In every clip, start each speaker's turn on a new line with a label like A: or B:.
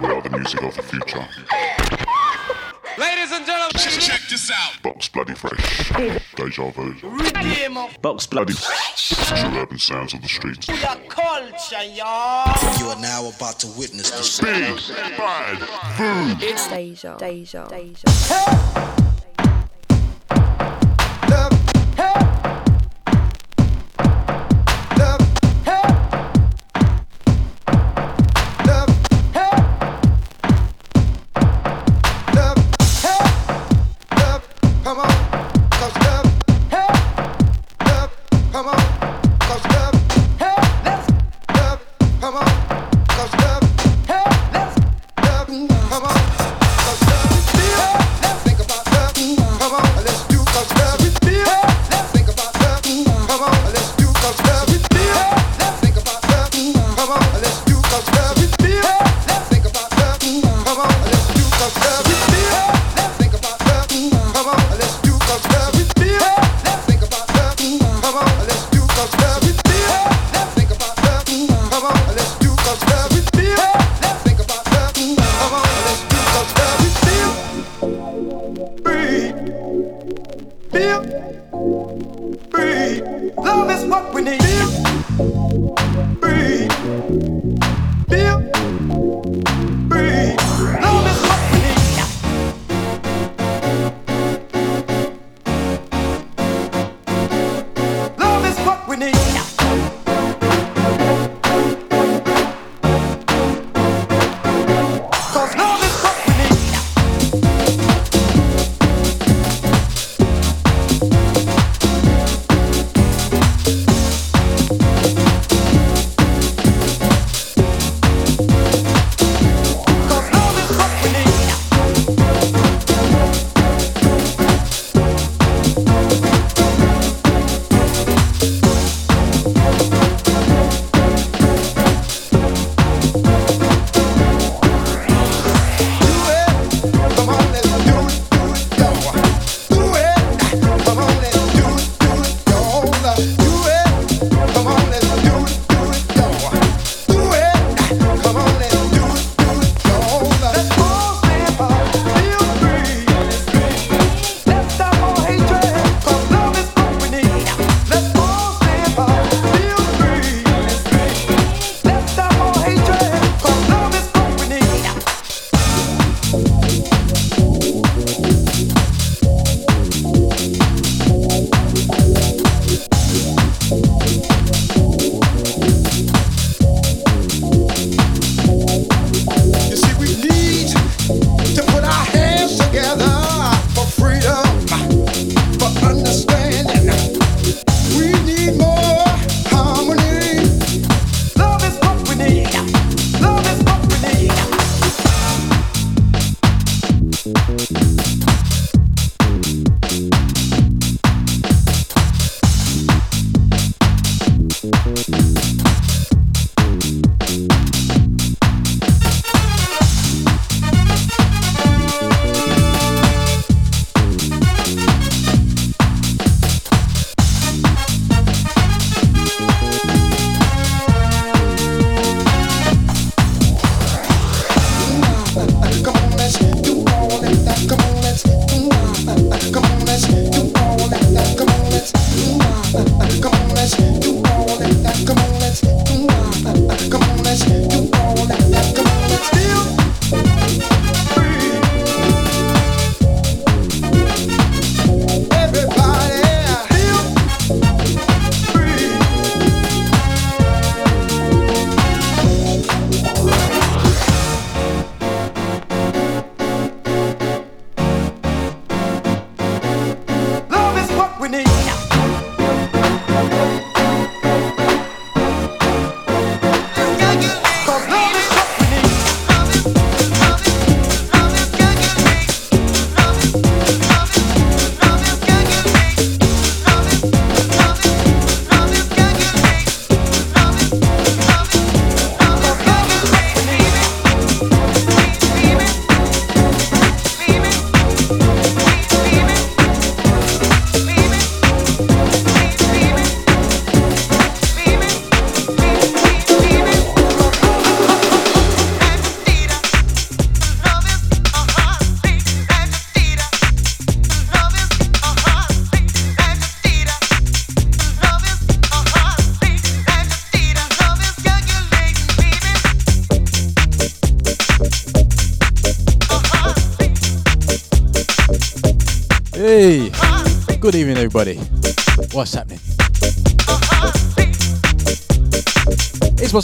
A: We are the music of the future.
B: Ladies and gentlemen,
C: check this out.
A: Box bloody fresh. Deja vu.
D: Box
A: bloody
D: fresh.
A: True urban sounds of the streets.
B: We are culture, y'all.
E: You are now about to witness the
A: speed, bad, food.
F: It's Deja. Deja. Deja.
C: Hey!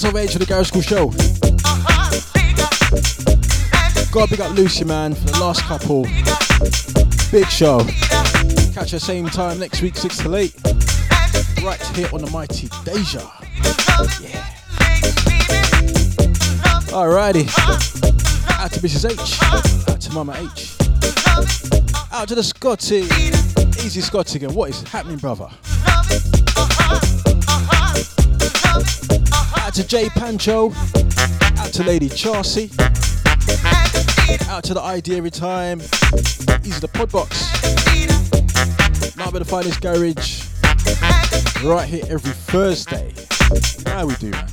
C: It's myself, H for the Garage Skool Show. Gotta big up Lucy, man, for the last couple. Big show. Catch her same time next week, 6 to 8. Right here on the mighty Deja. Yeah. Alrighty. Out to Mrs. H. Out to Mama H. Out to the Scotty. Easy Scotty again. What is happening, brother? Out to Jay Pancho. Out to Lady Chasey. Out to the idea every time. Easy the Podbox. Might be the finest garage. Right here every Thursday. How we do, man.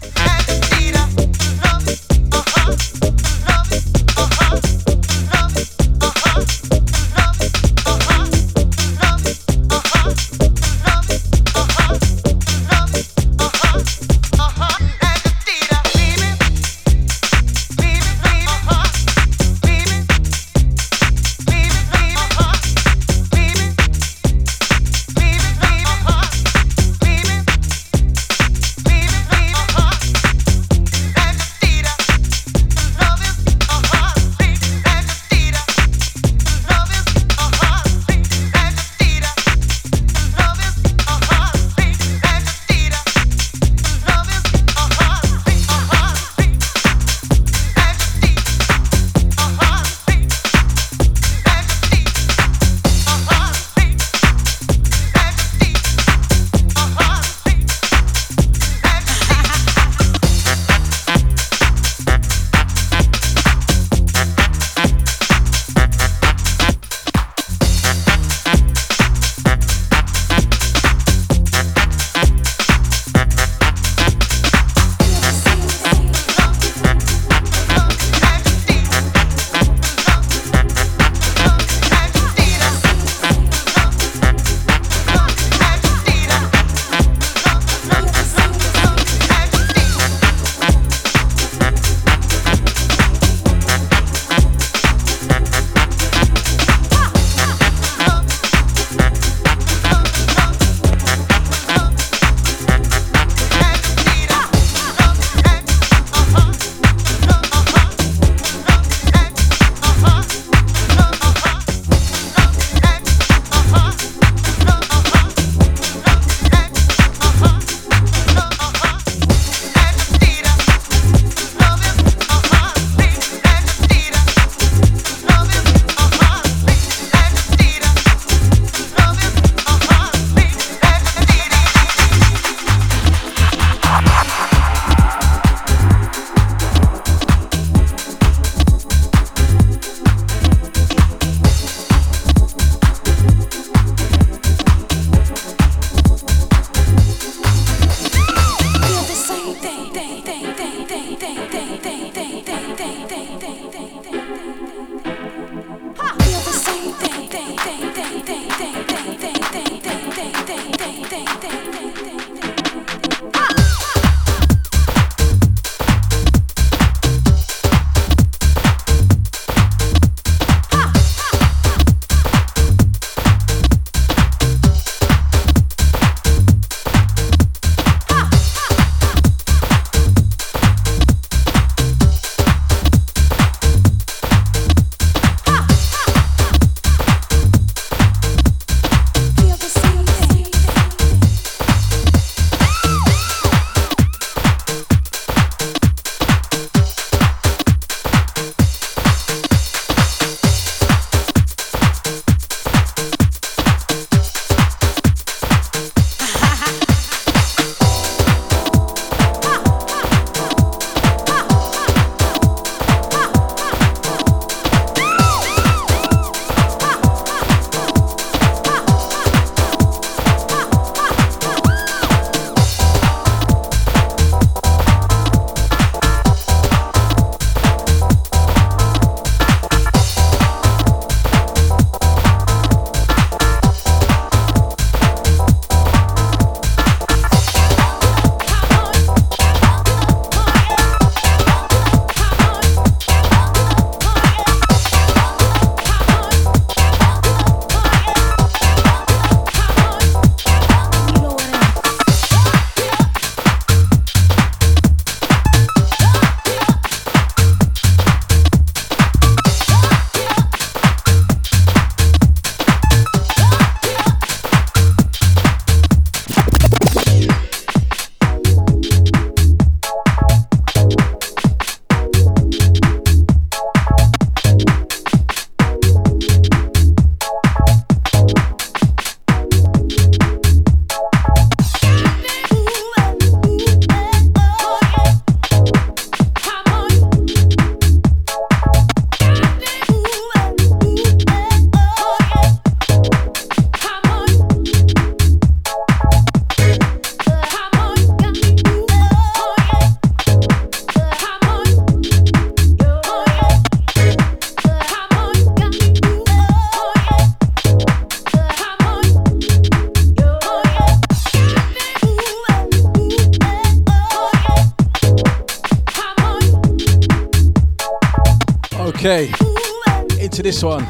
G: This one.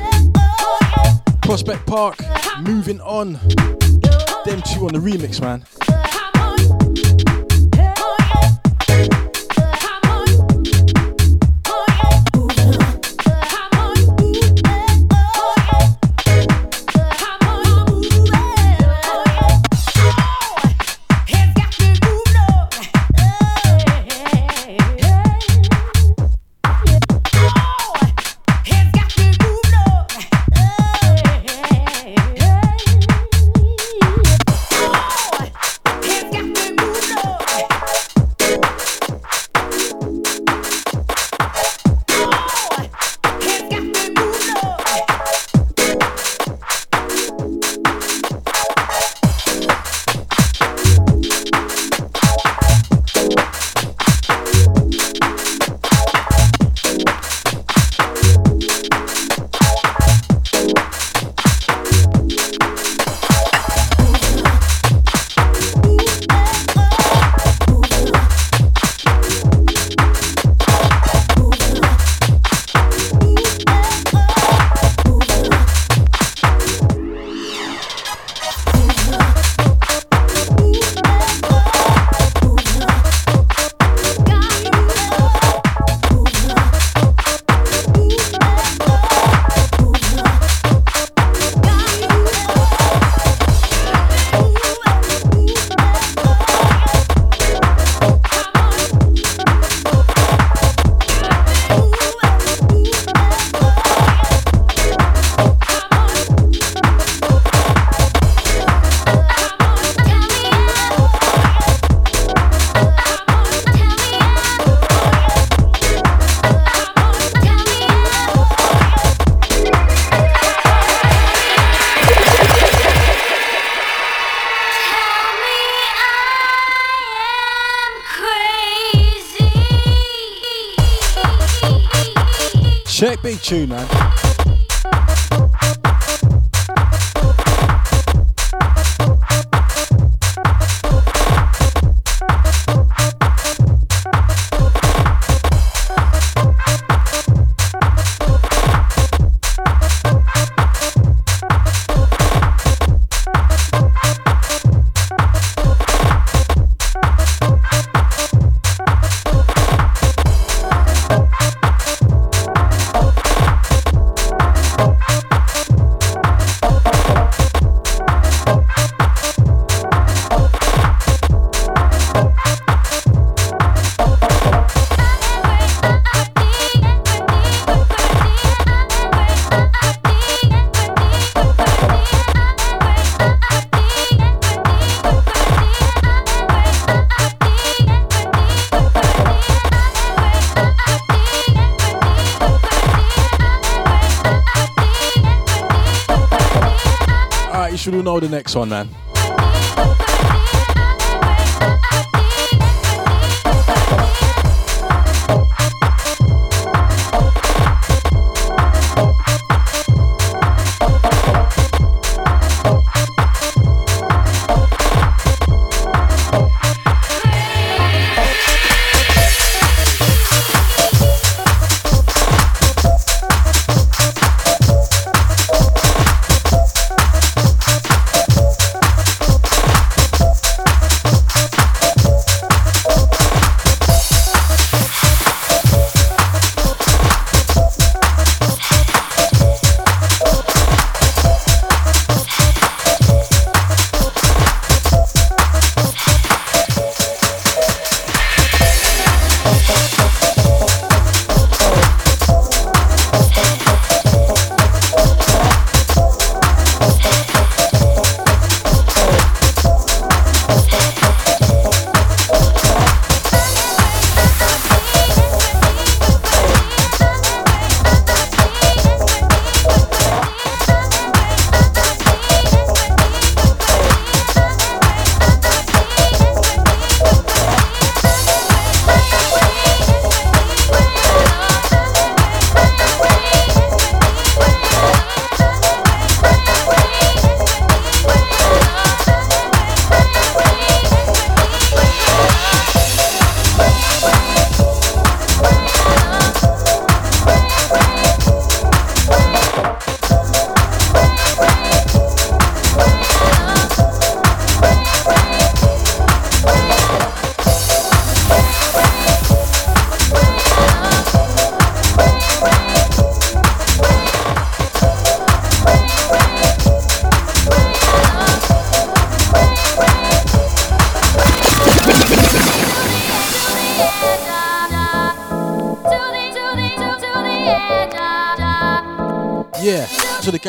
G: Prospect Park, moving on. Them two on the remix, man. Tune, man. Alright, you should all know the next one, man.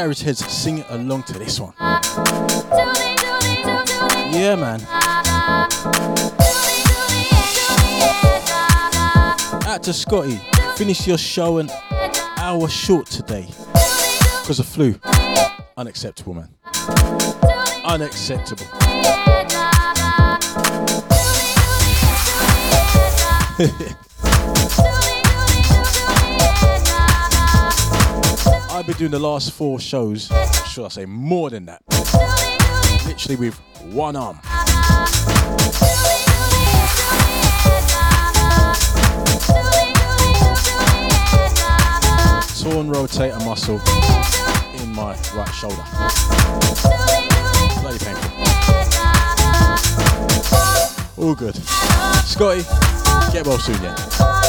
C: Garage heads sing along to this one. Yeah, man. Out to Scotty. Finish your show an hour short today because of flu. Unacceptable, man. Unacceptable. been doing the last four shows, should I say more than that, literally with one arm. Torn rotator muscle in my right shoulder. Bloody painful. All good. Scotty, get well soon, yeah?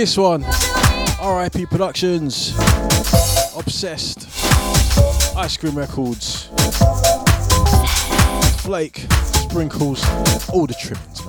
C: This one, RIP Productions, Obsessed, Ice Cream Records, Flake, Sprinkles, all the trimmings,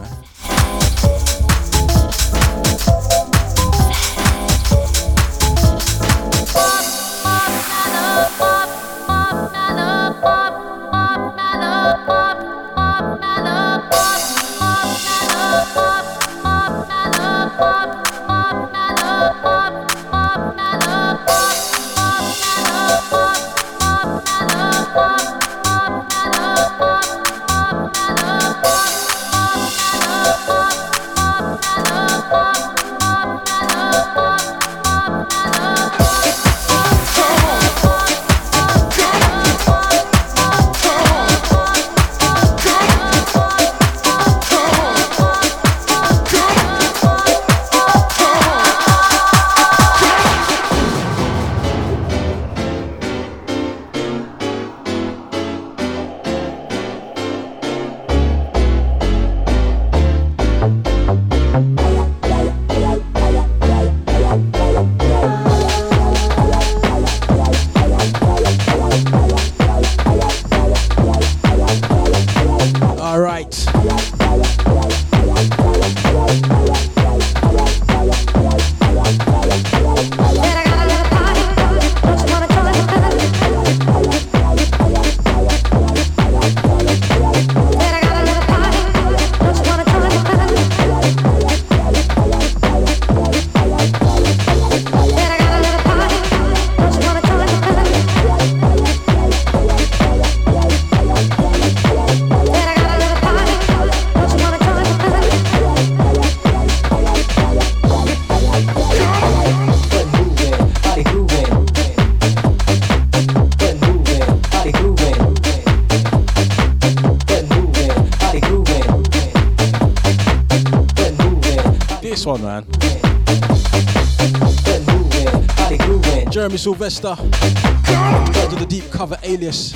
C: Sylvester. Under the deep cover alias.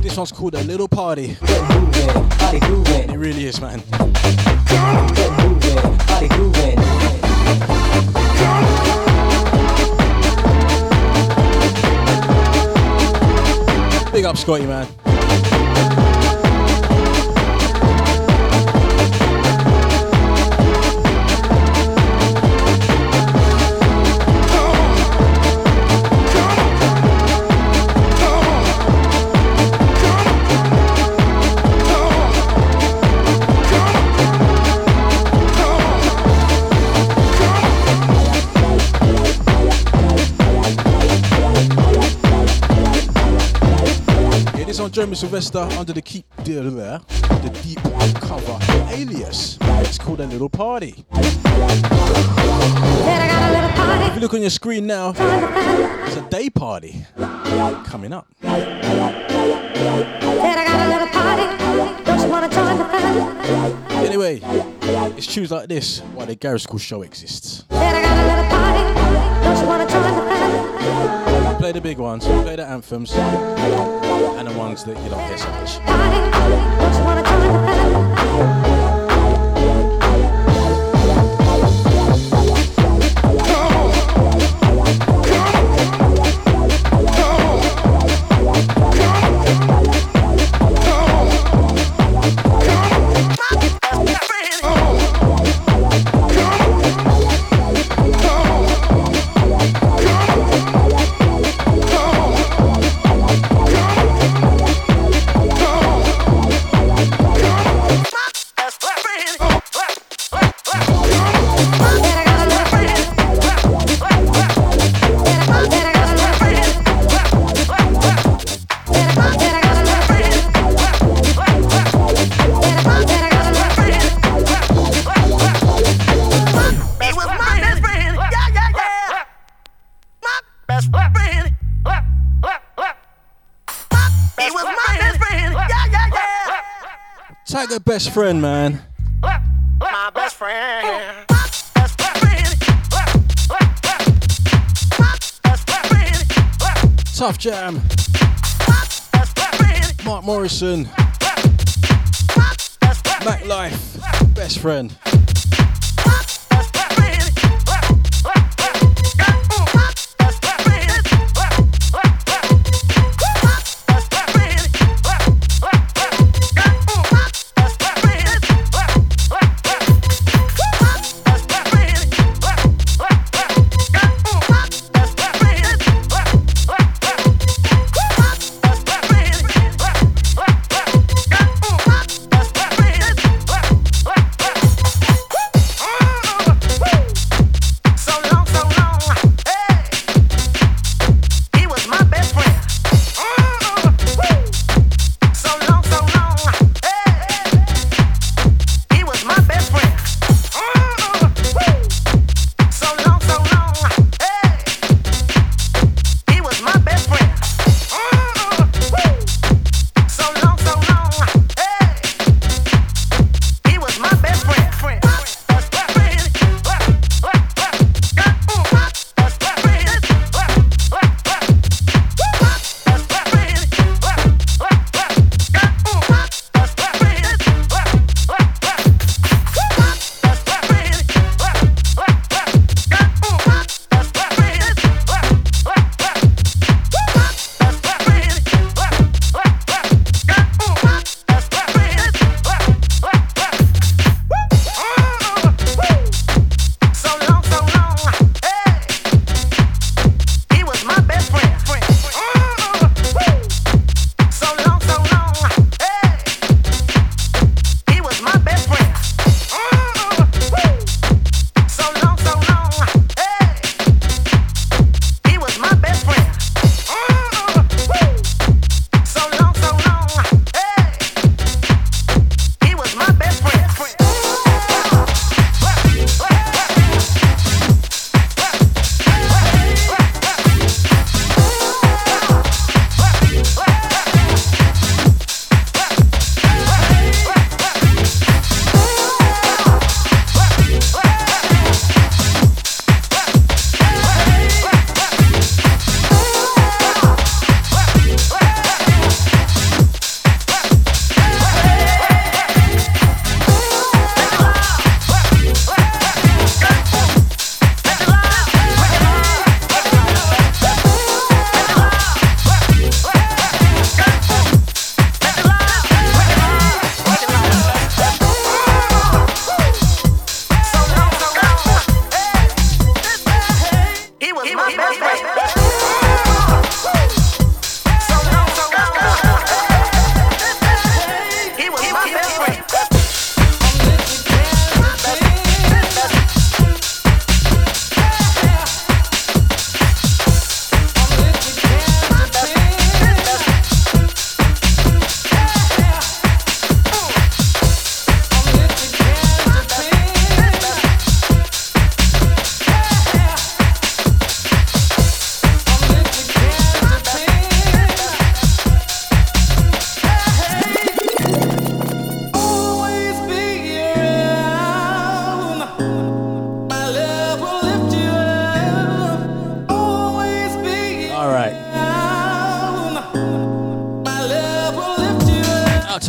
C: This one's called A Little Party. It really is, man. Big up, Scotty, man. Jeremy Sylvester under the keep there, the deep cover alias. It's called a little party. If you look on your screen now, it's a day party coming up. Anyway, it's tunes like this why the Garage Skool show exists. Play the big ones, play the anthems, and the ones that you don't hear so much. Friend, man.
D: My best friend.
C: Tuff Jam. Mark Morrison. Mac Life. Best friend.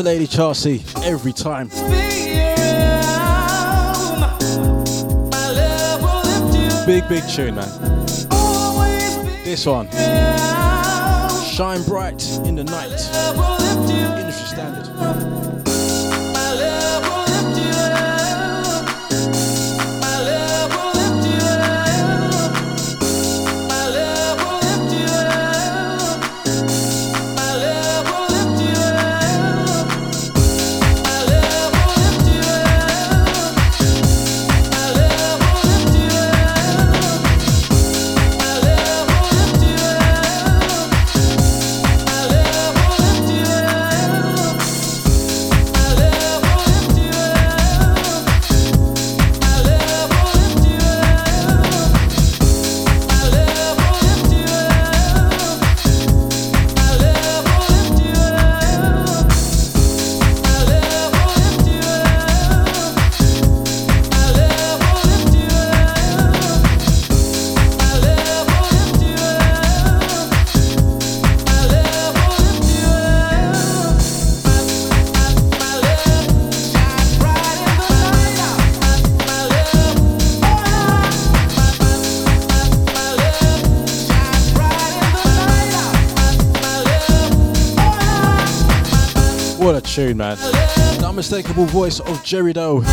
C: Lady Chelsea every time. Big, big tune, man. This one. Shine bright in the night. Industry standard. Tune, man. The unmistakable voice of Jerry Doe.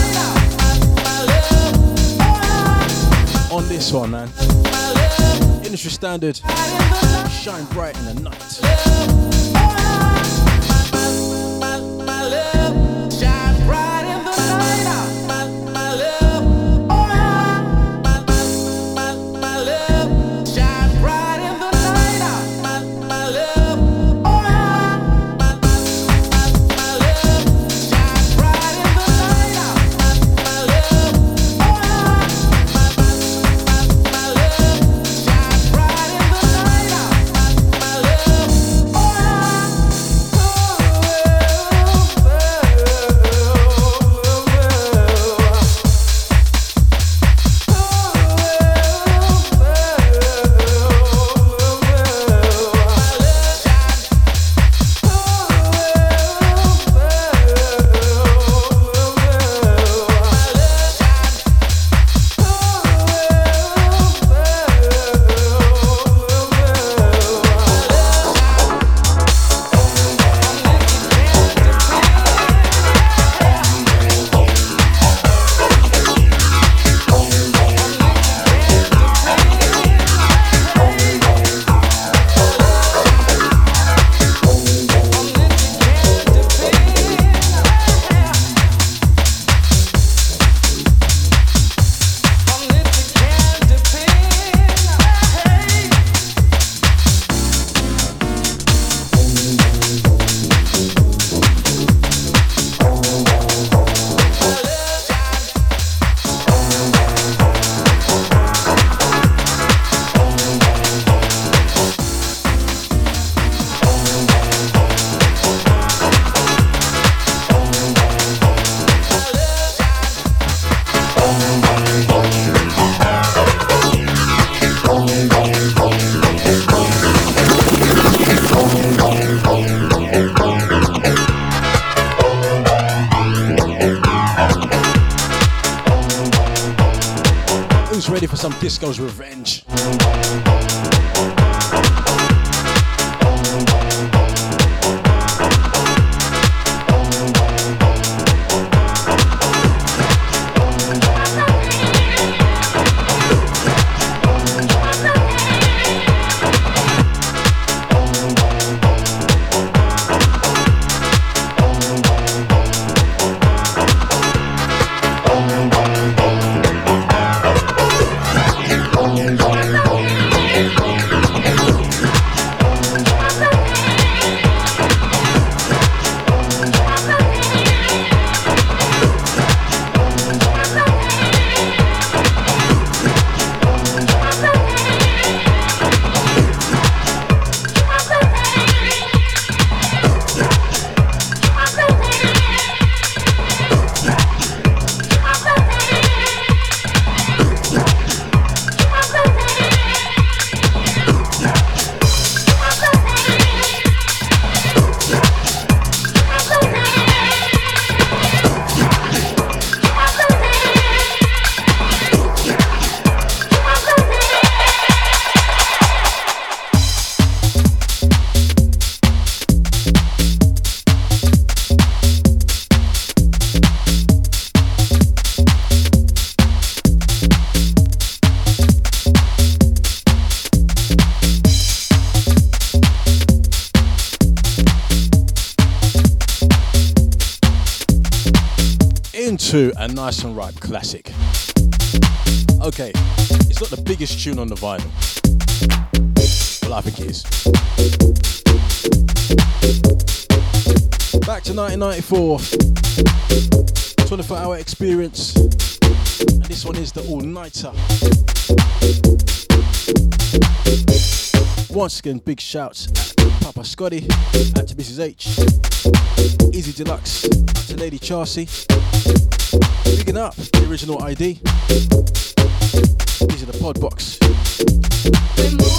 C: On this one, man. Industry standard. Shine bright in the night.
G: A nice and ripe classic. Okay, it's not the biggest tune on the vinyl, but I think it is. Back to 1994, 24 hour experience, and this one is the all nighter. Once again, big shouts at Papa Scotty, out to Mrs. H, Easy Deluxe, to Lady Chasey. Up the original ID. These are the pod box.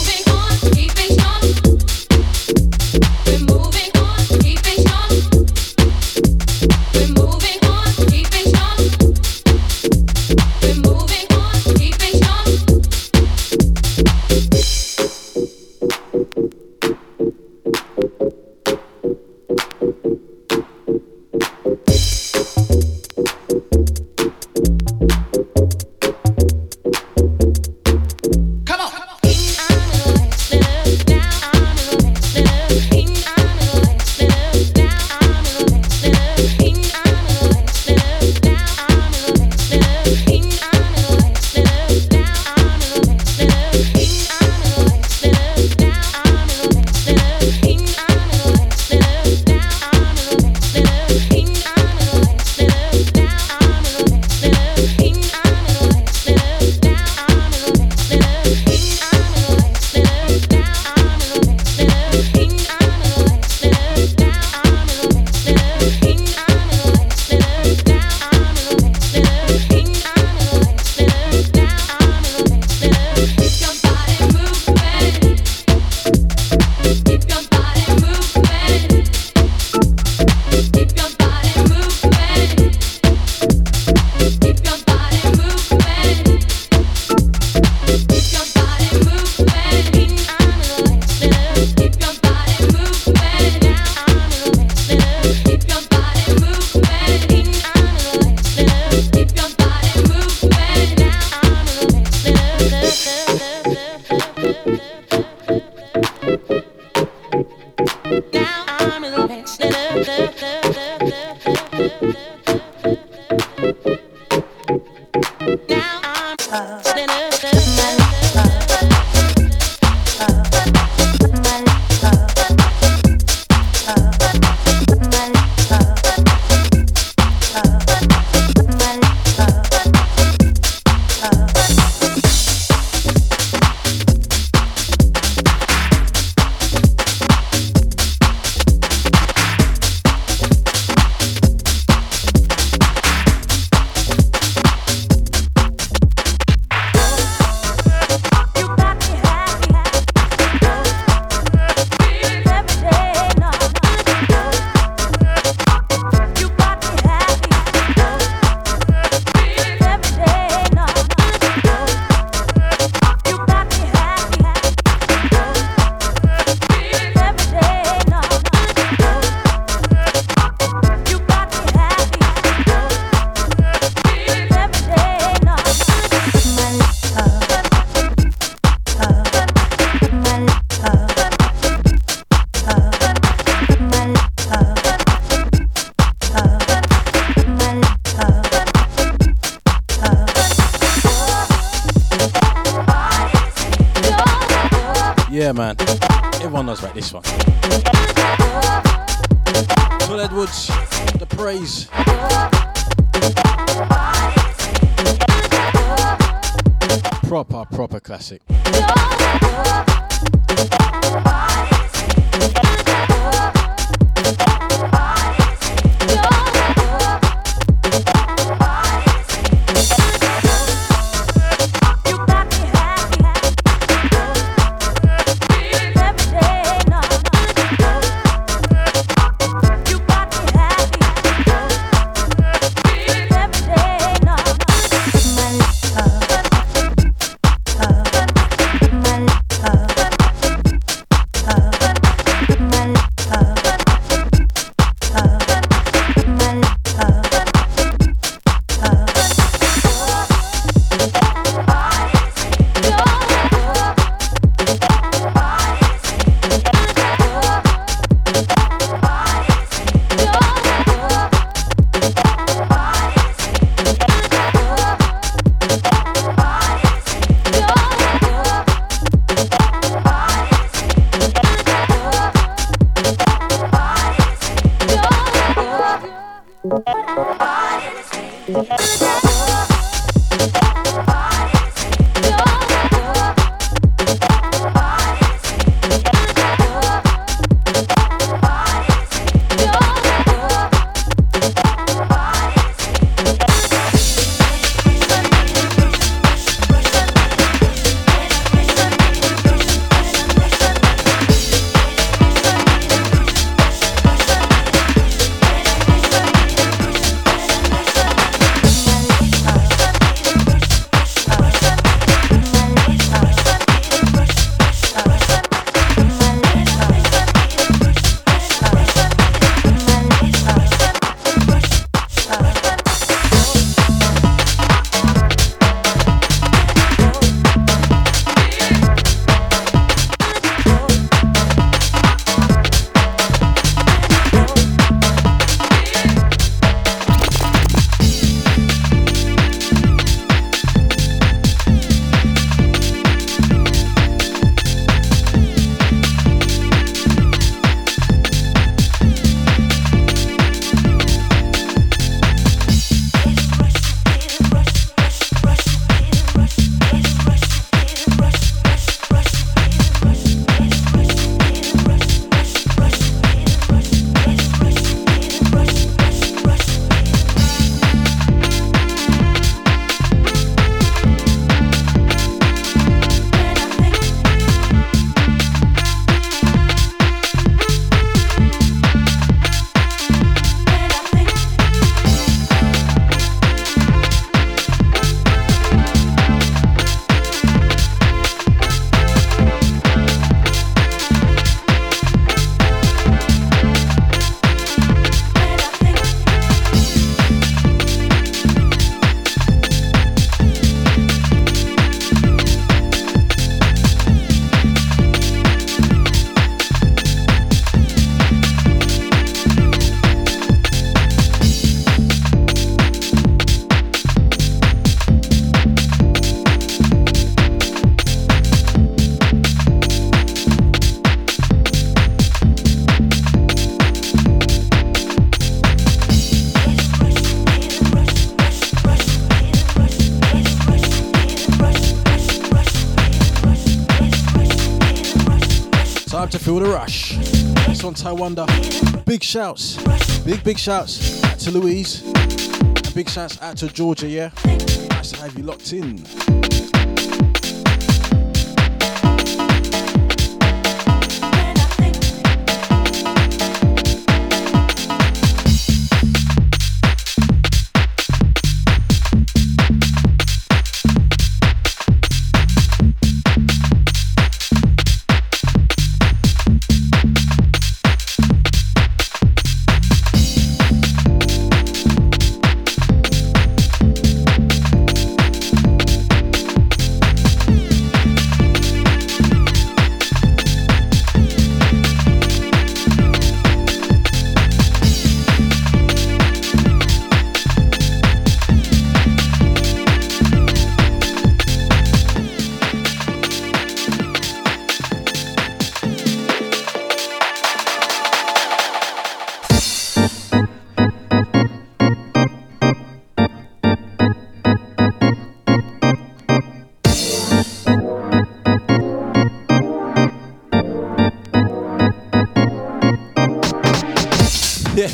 C: Ty Wonder. Big shouts. Big, big shouts out to Louise. And big shouts out to Georgia, yeah? Nice to have you locked in.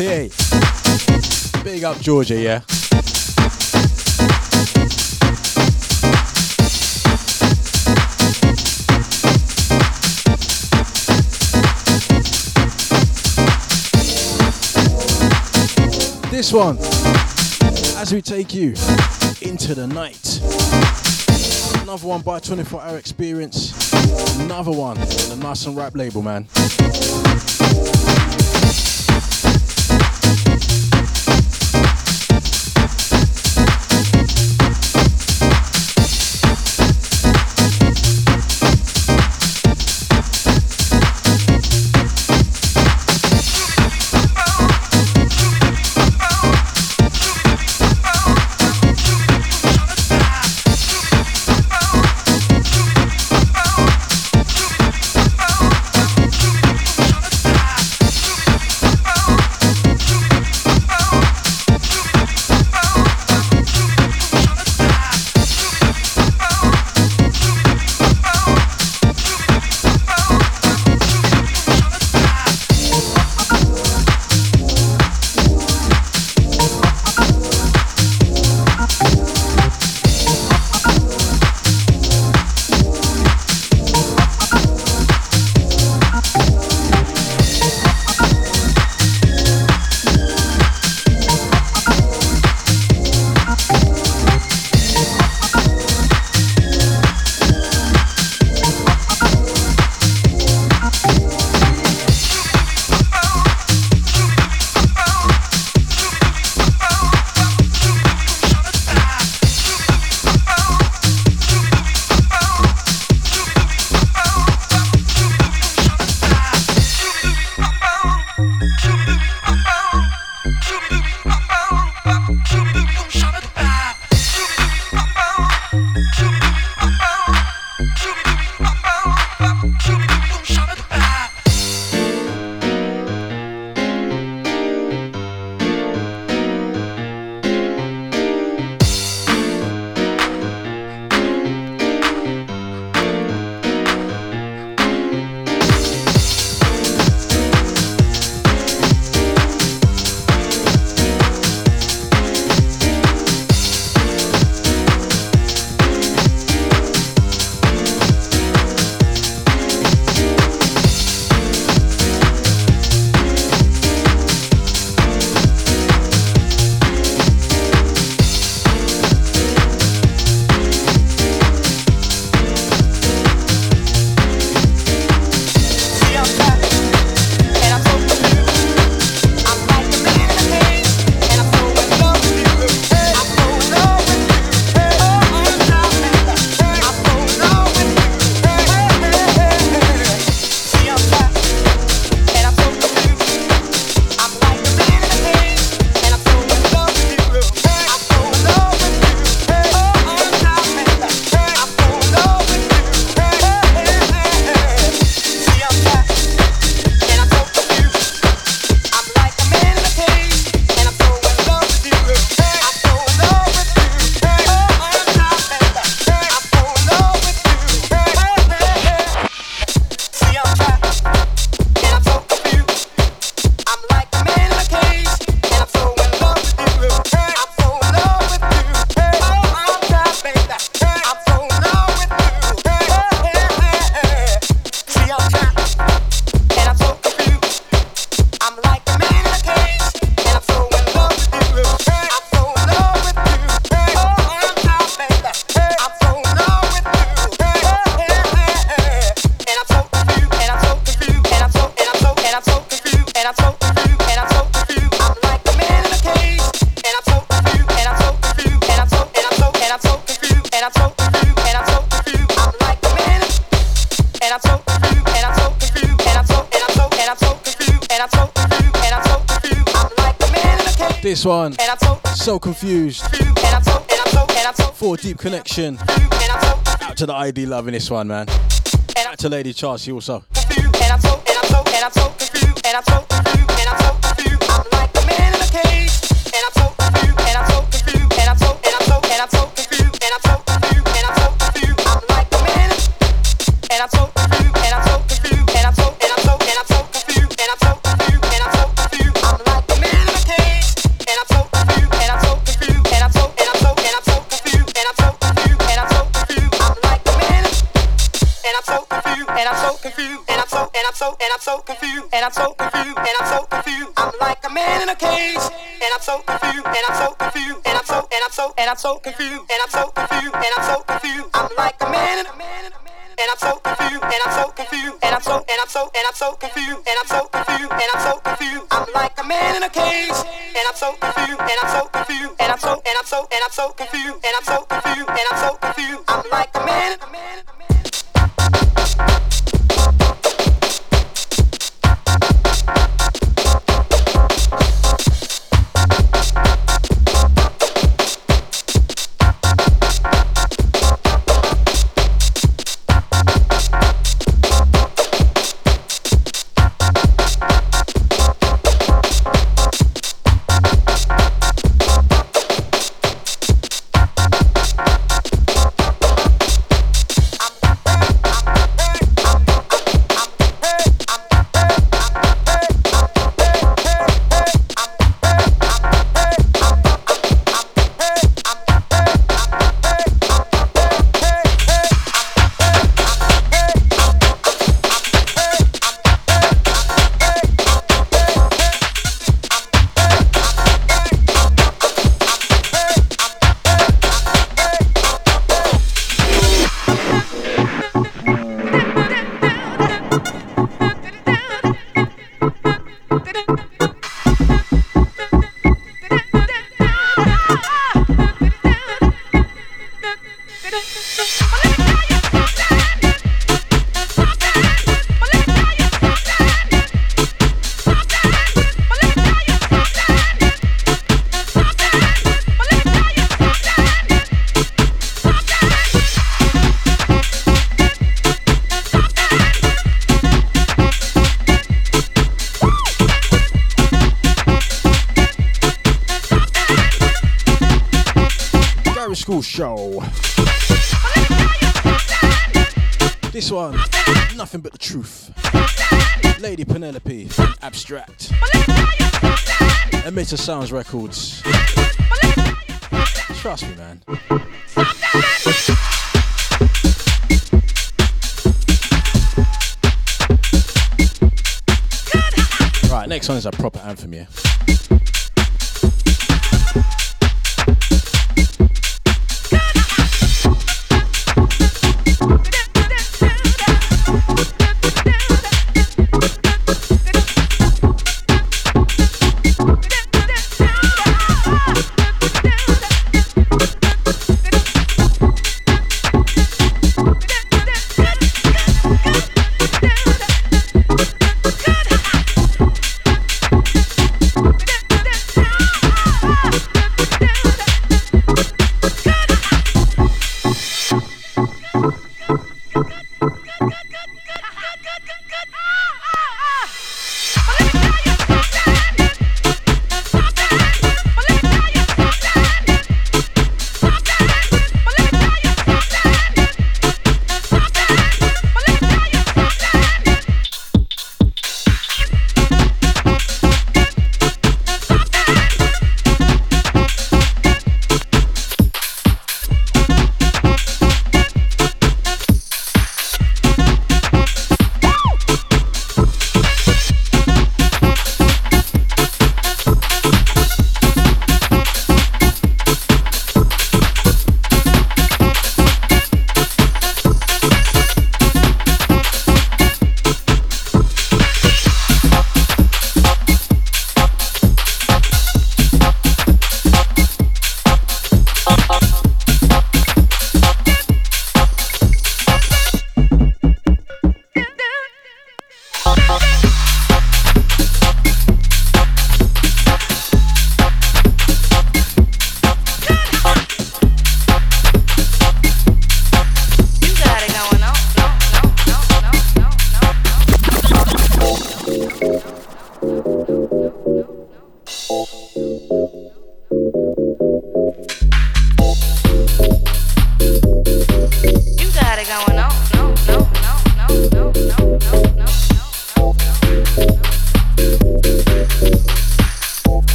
C: Yeah. Big up Georgia, yeah. This one, as we take you into the night. Another one by 24 Hour Experience. Another one on the Nice and Ripe label, man.
D: So
C: For deep connection.
D: confused.
C: Out to the ID loving this one, man. Out to Lady Chelsea also.
D: So, and I'm so confused, and I'm so confused, and I'm so confused. I'm like a man in a cage, and I'm so confused, and I'm so confused, and I'm so, and I'm so, and I'm so confused, and I'm so confused, and I'm so confused. I'm like a man in a man in a man. And I'm so confused, and I'm so confused, and I'm so, and I'm so, and I'm so confused, and I'm so confused, and I'm so confused. I'm like a man in a cage, and I'm so confused, and I'm so
C: Show. This one, nothing but the truth. Lady Penelope, Abstract. Emitter Sounds Records. Trust me, man. Right, next one is a proper anthem, yeah.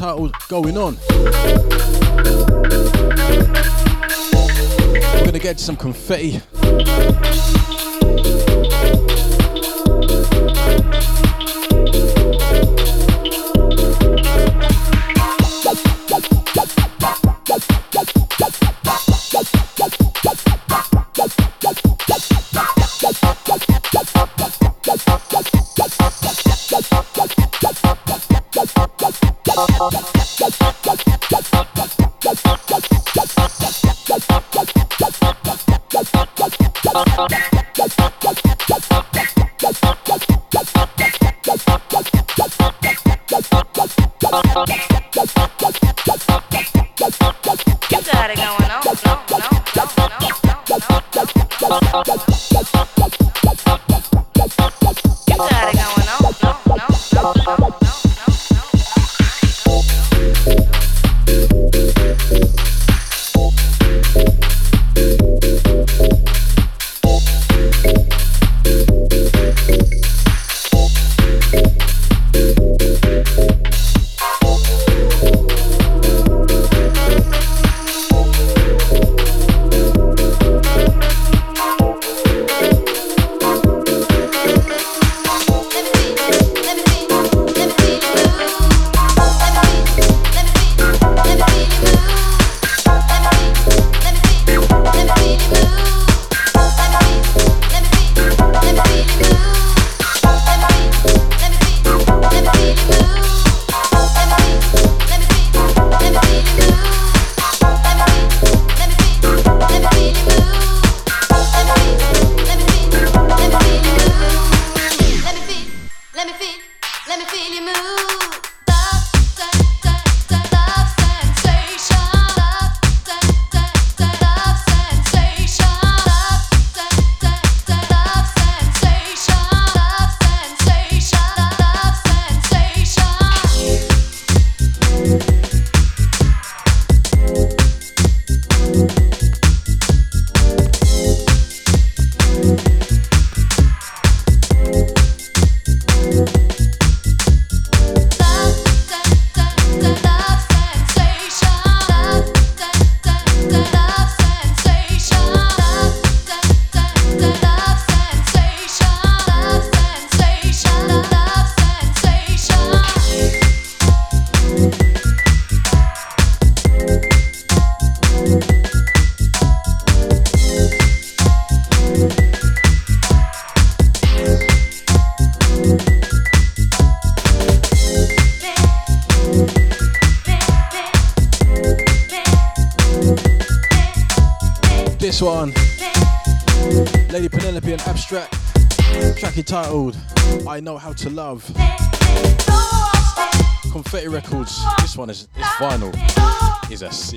G: entitled Going On. We're
C: going
G: to get some confetti.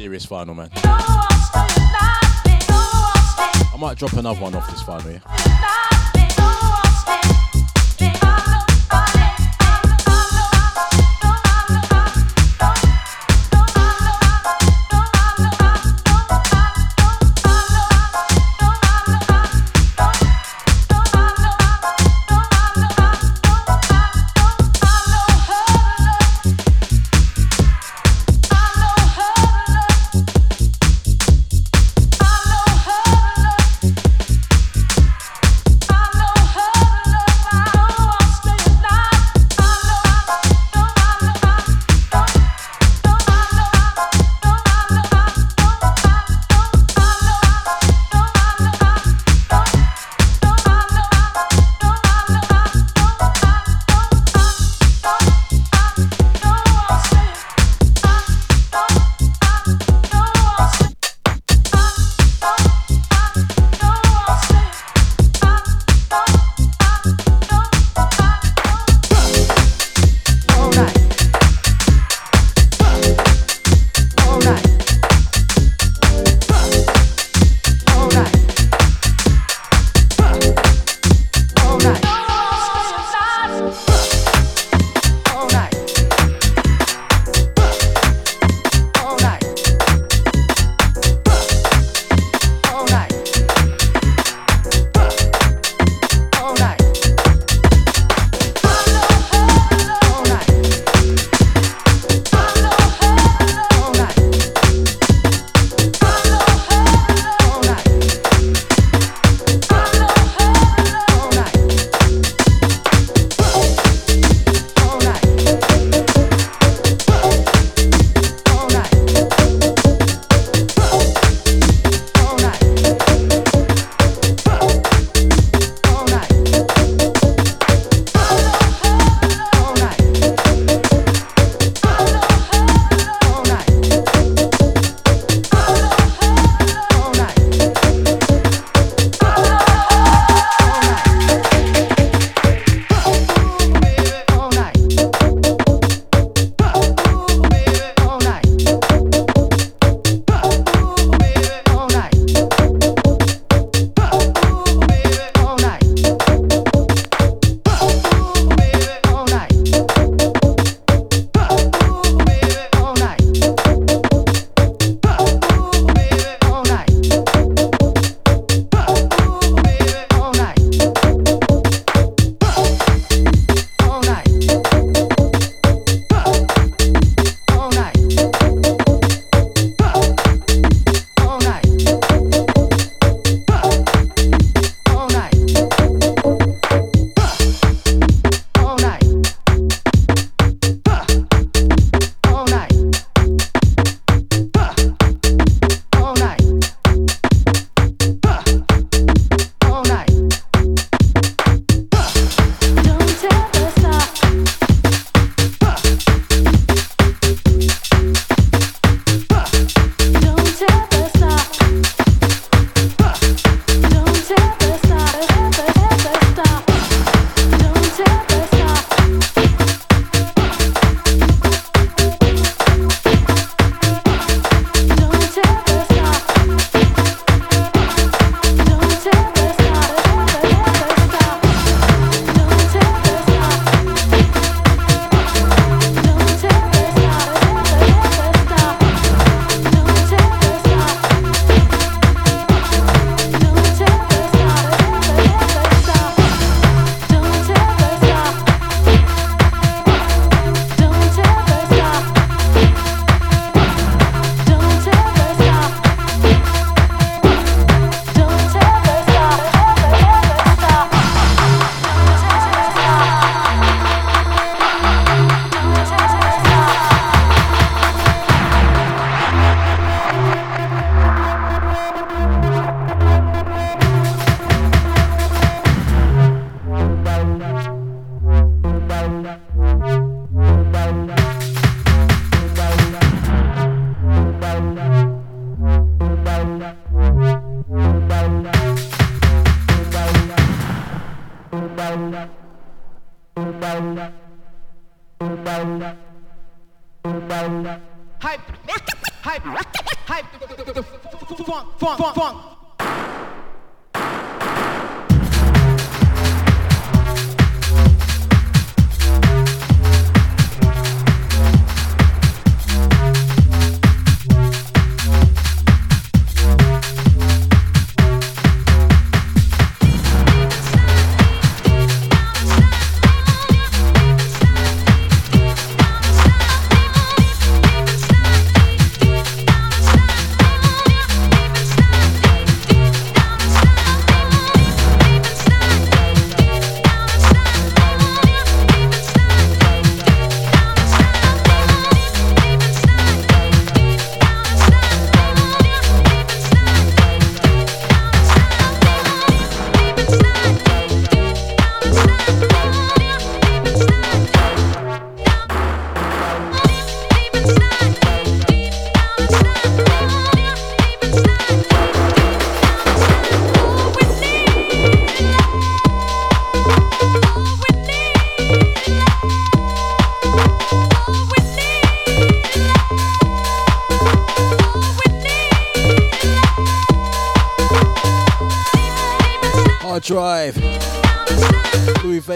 G: serious final, man. I might drop another one off this final, yeah.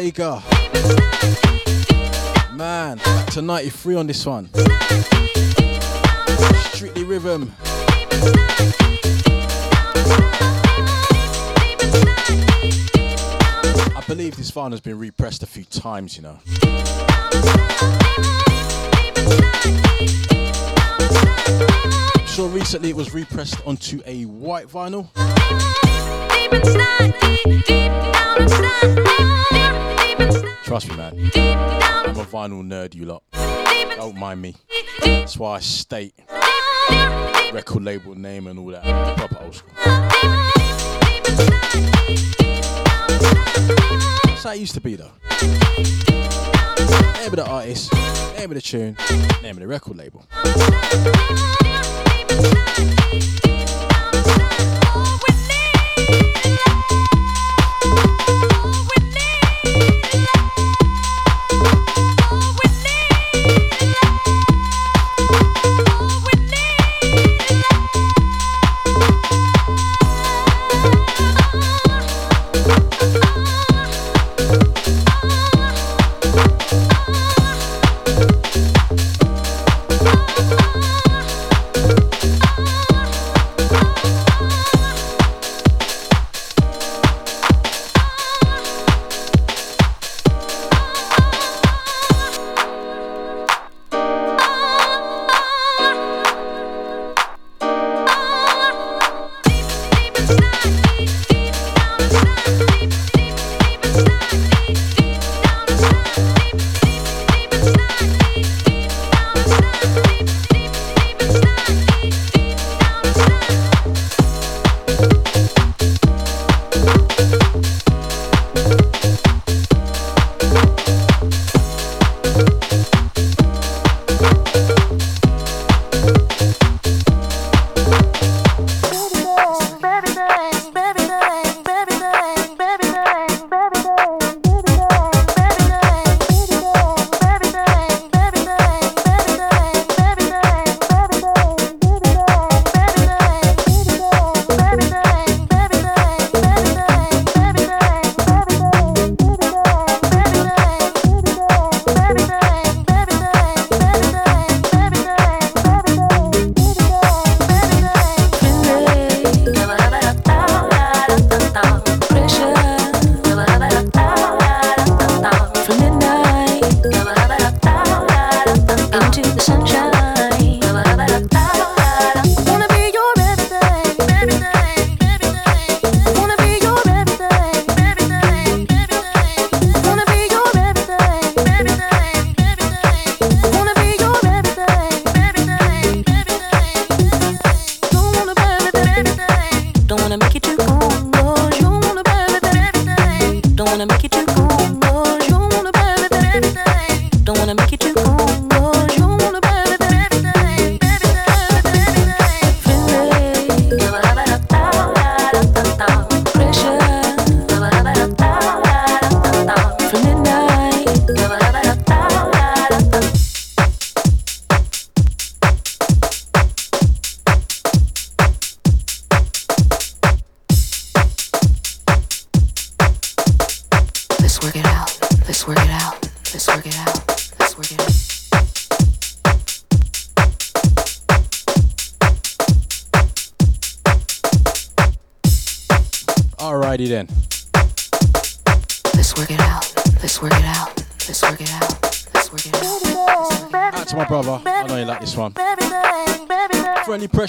H: Vega. To 93 on this one. Strictly rhythm. I believe this vinyl has been repressed a few times, you know. I'm sure recently it was repressed onto a white vinyl. Trust me, man. I'm a vinyl nerd, you lot. Don't mind me. That's why I state record label name and all that. Proper old school. That's how it used to be, though. Name of the artist, name of the tune, name of the record label.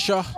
H: Russia.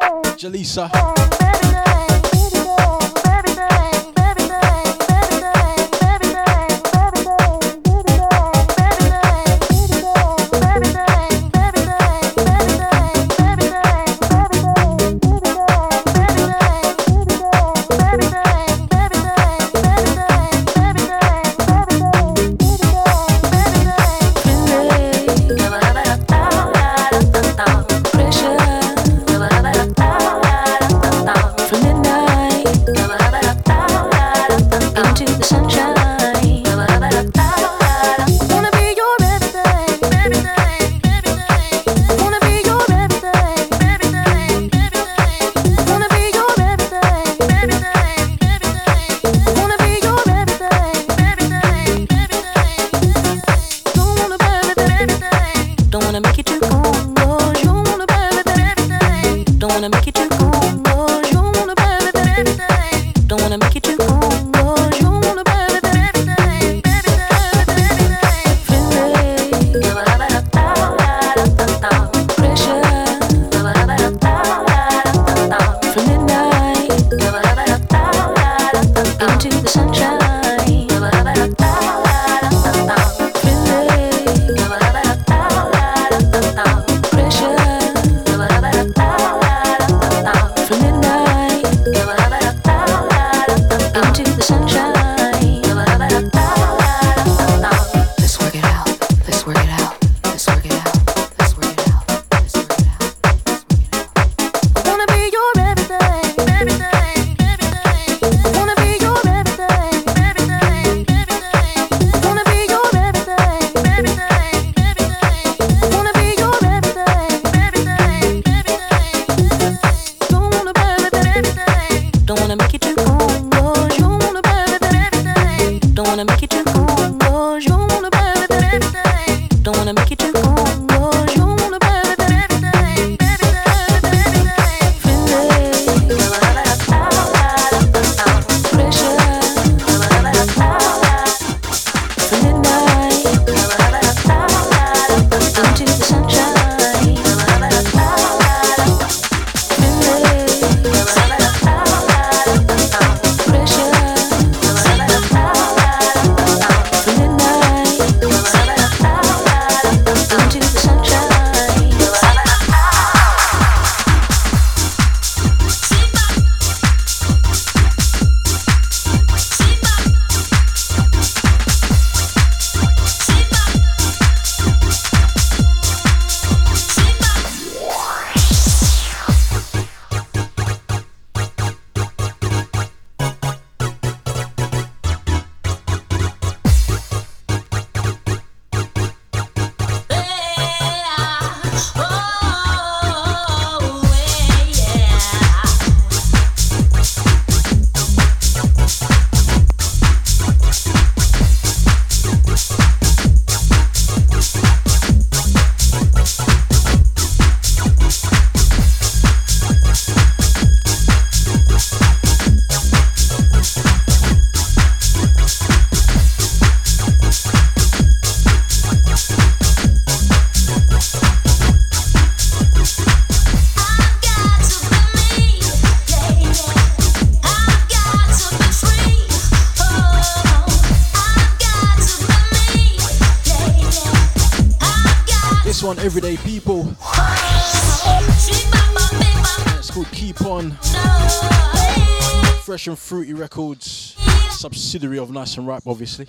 H: nice and ripe, obviously.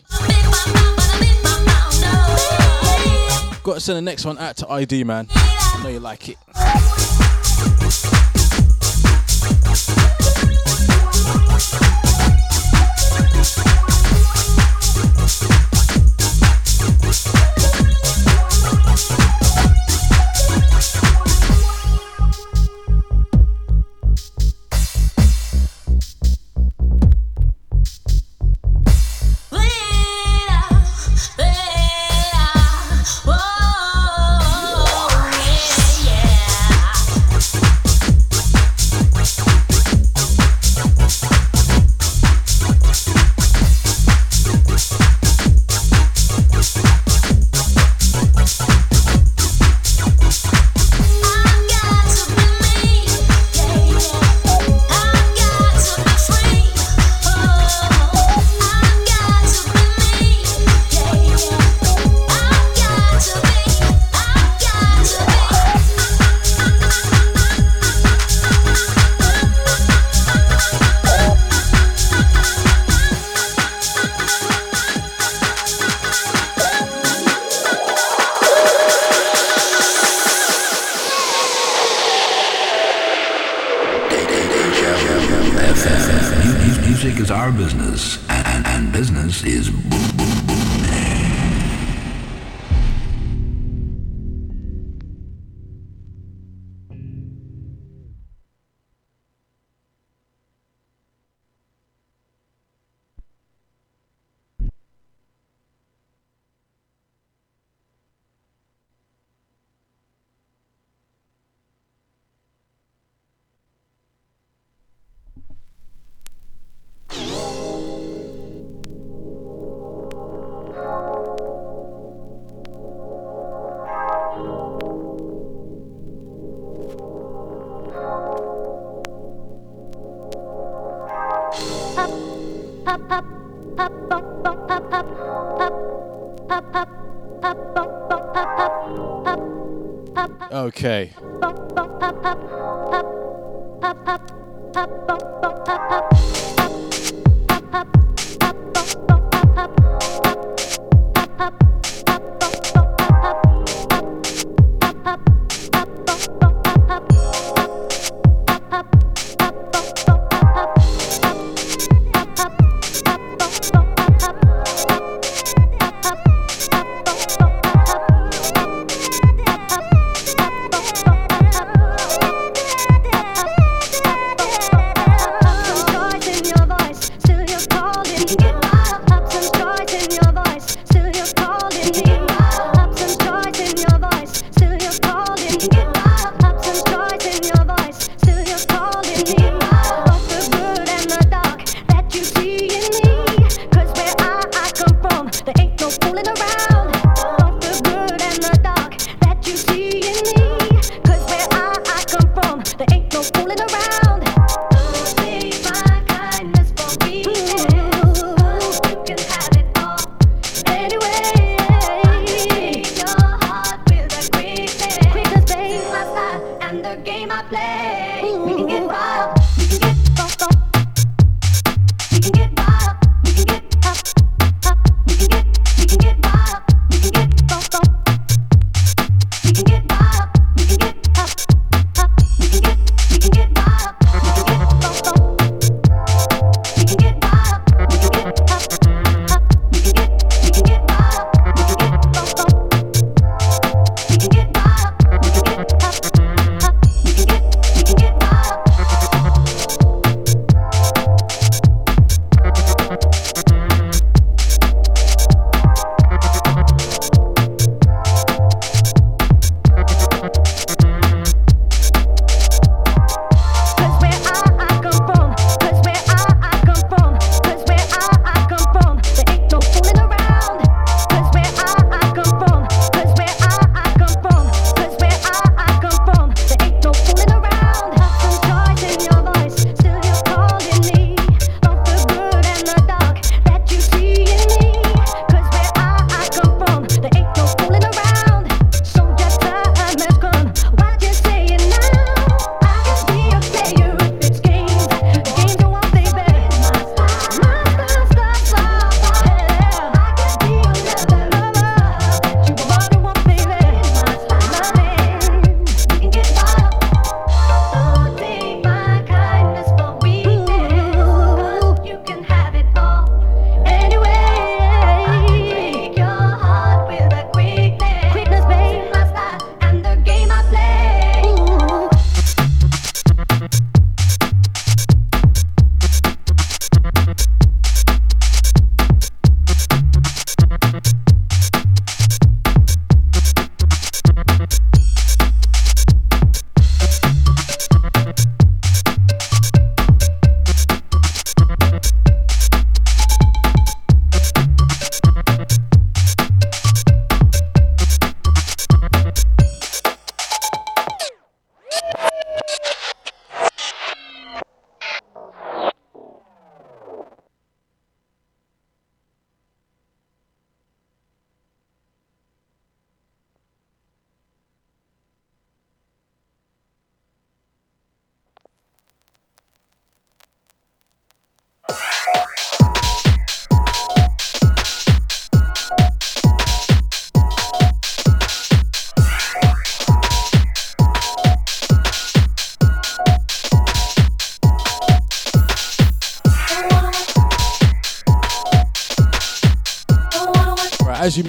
H: Got to send the next one out to ID, man. I know you like it.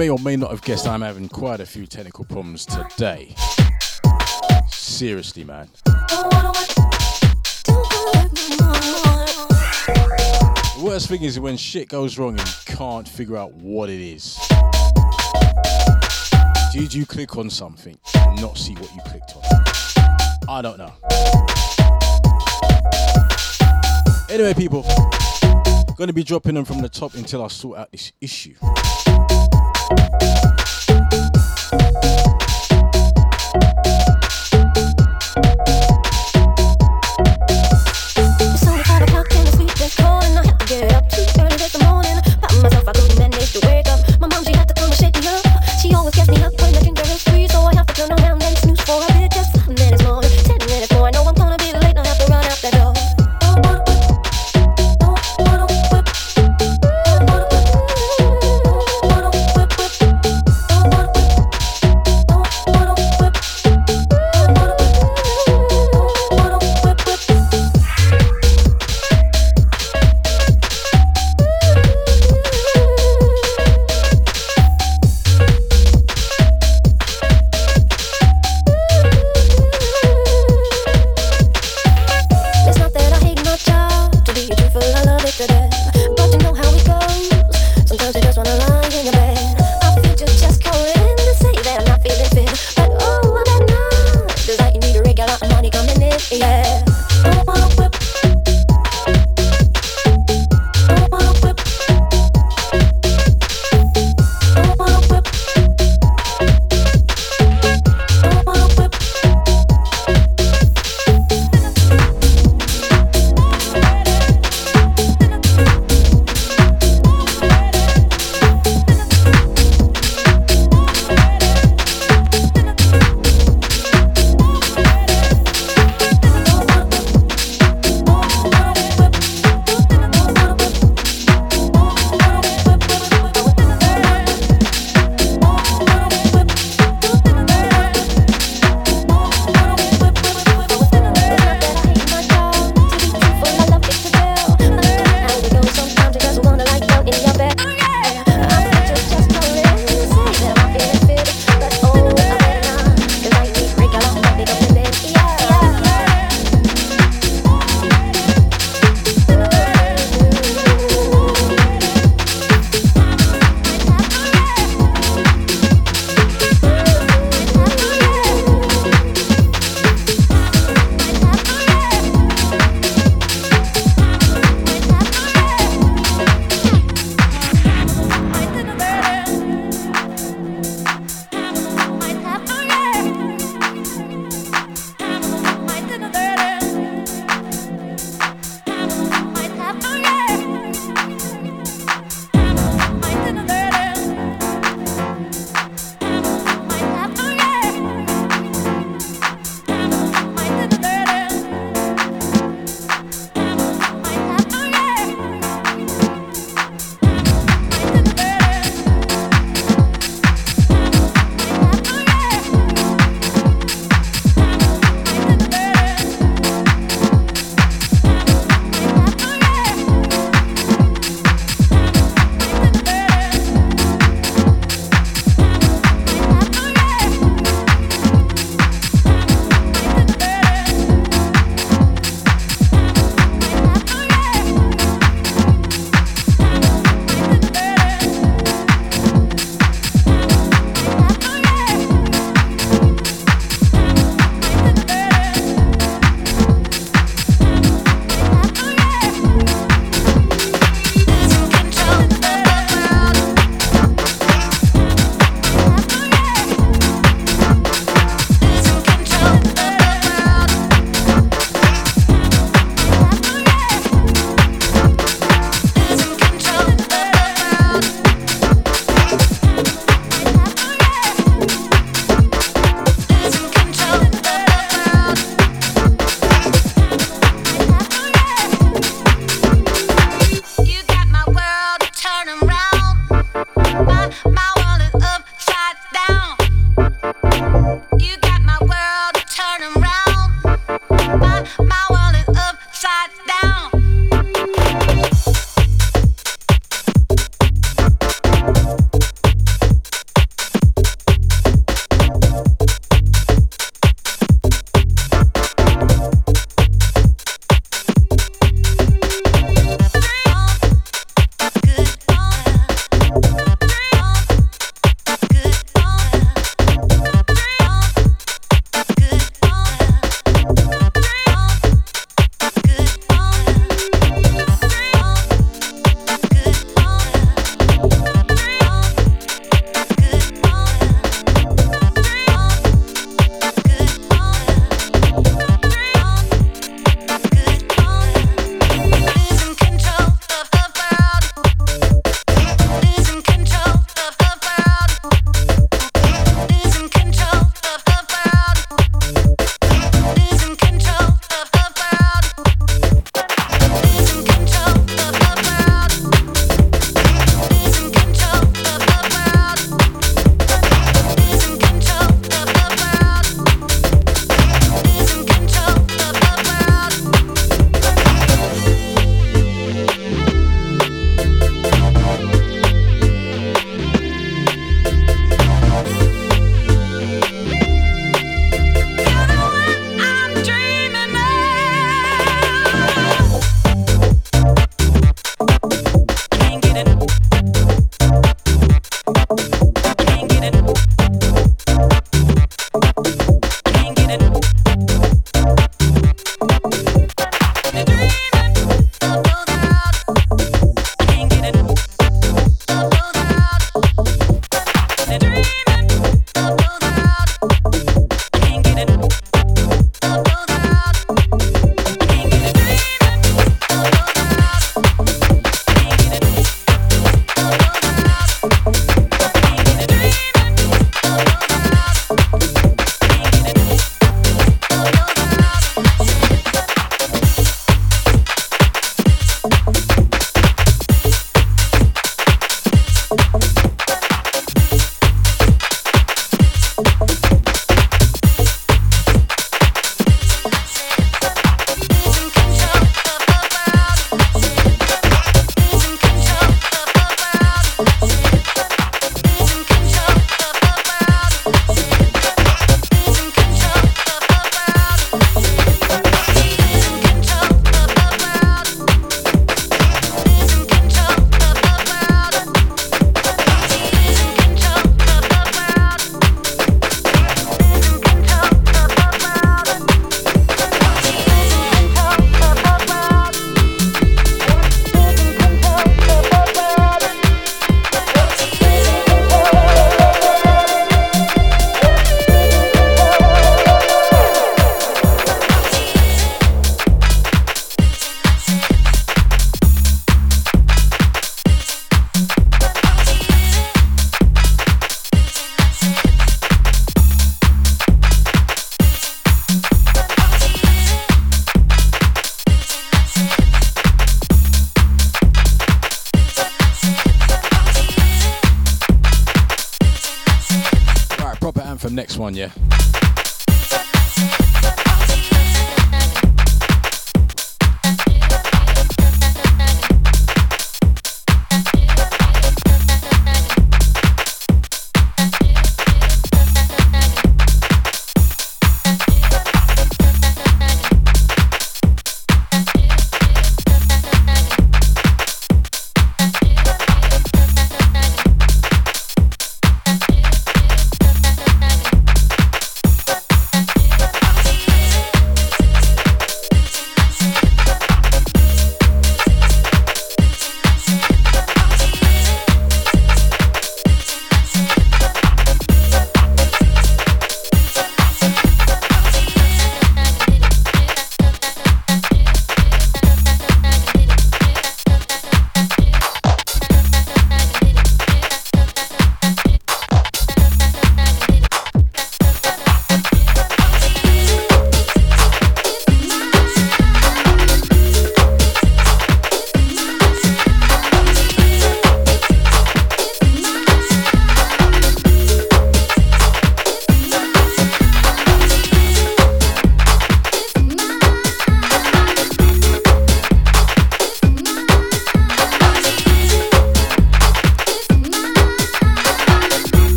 C: May or may not have guessed, I'm having quite a few technical problems today. Seriously, man. The worst thing is when shit goes wrong and you can't figure out what it is. Did you click on something and not see what you clicked on? I don't know. Anyway, people, gonna be dropping them from the top until I sort out this issue.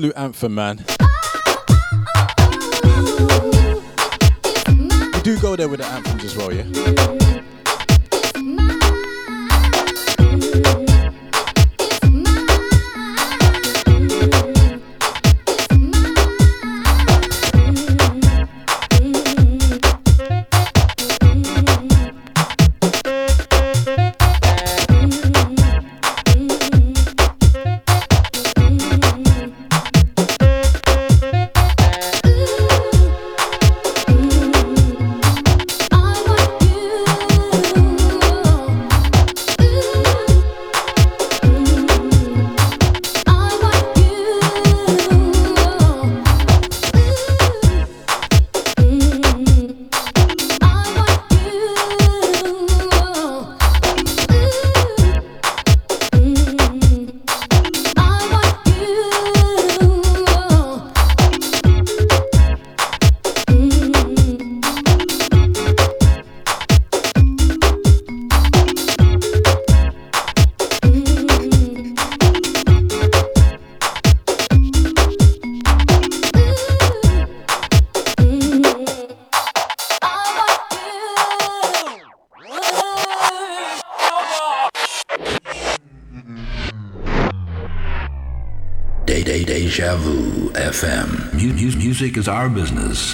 F: Absolute
G: anthem, man. Oh, oh, oh, we do go there with the anthems as well, yeah? music is our business.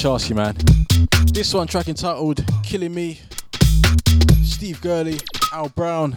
C: Charsey, man. This one track entitled Killing Me, Steve Gurley, Al Brown.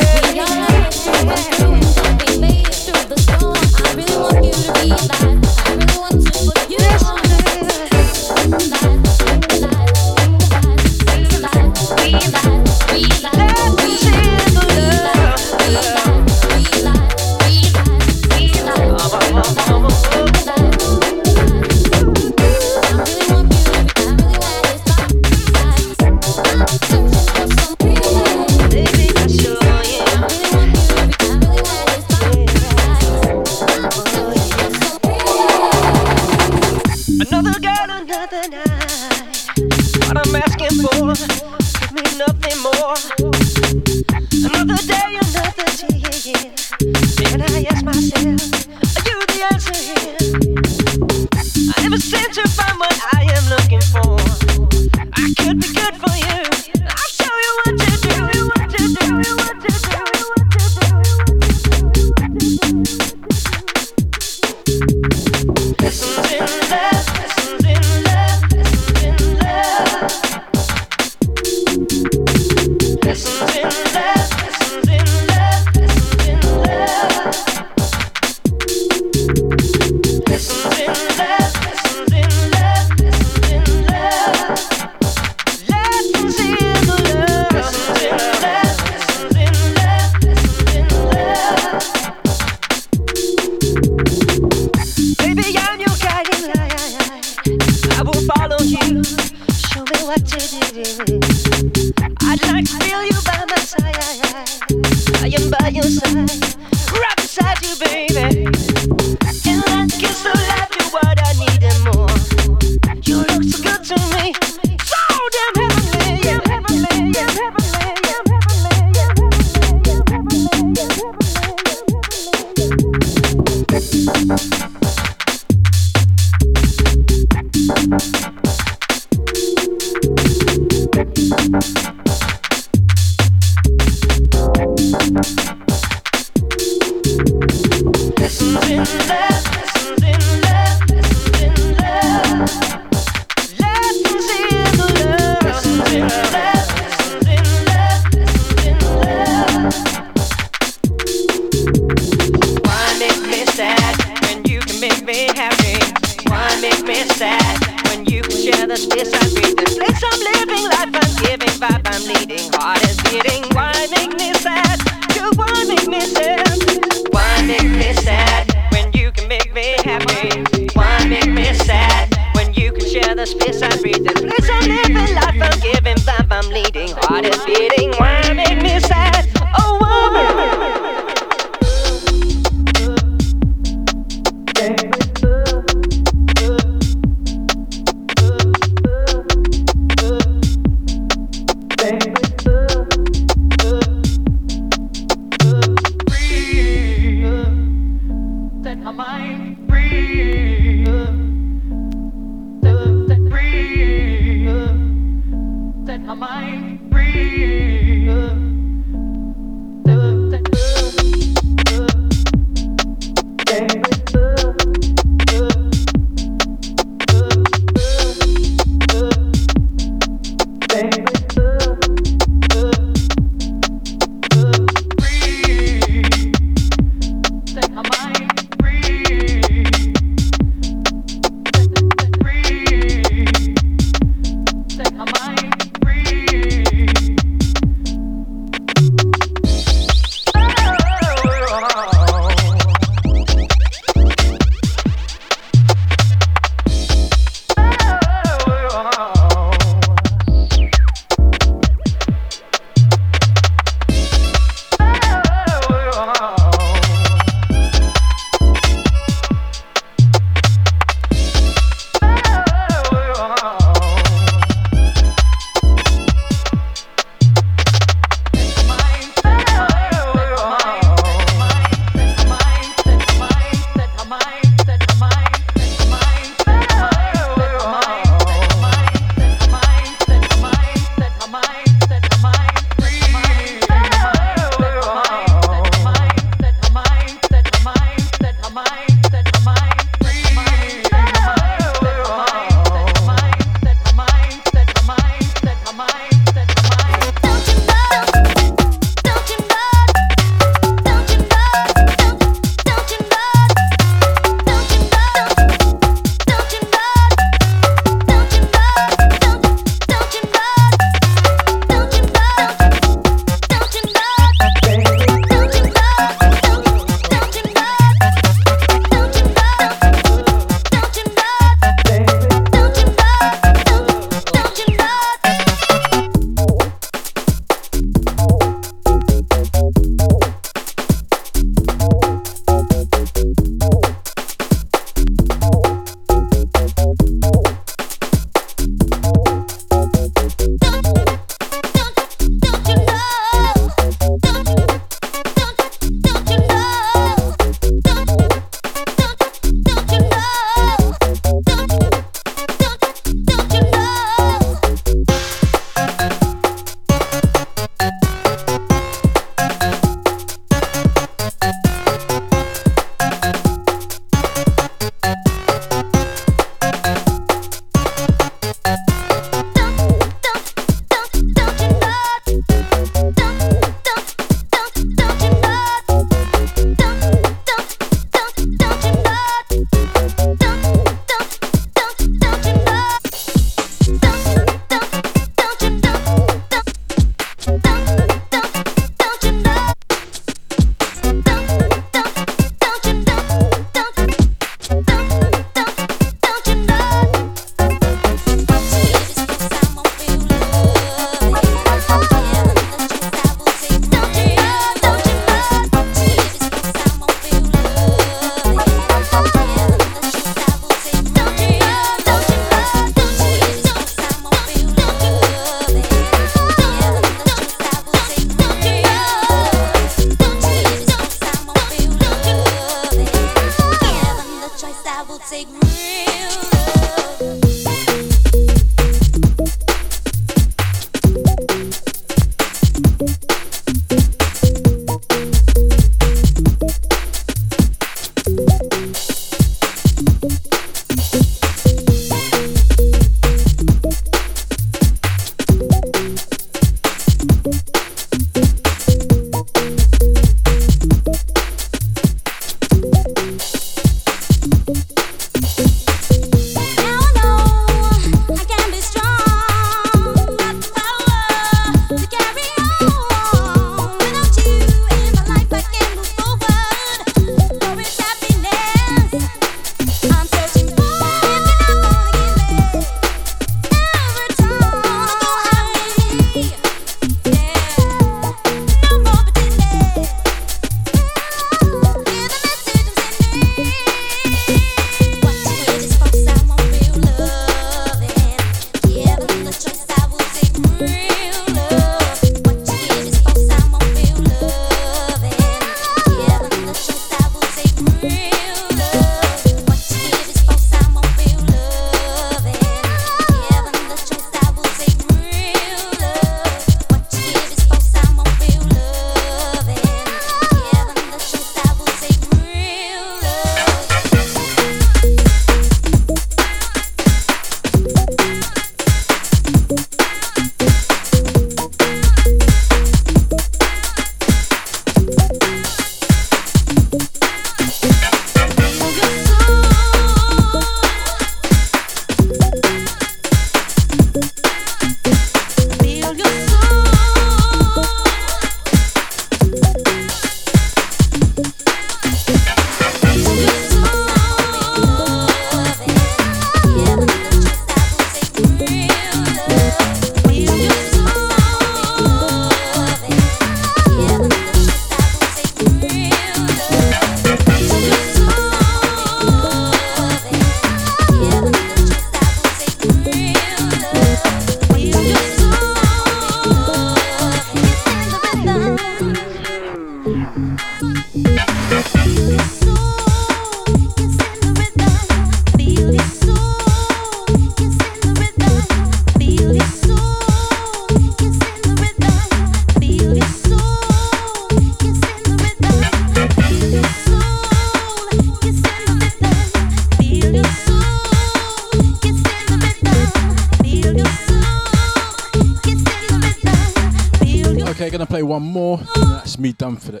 C: Done for the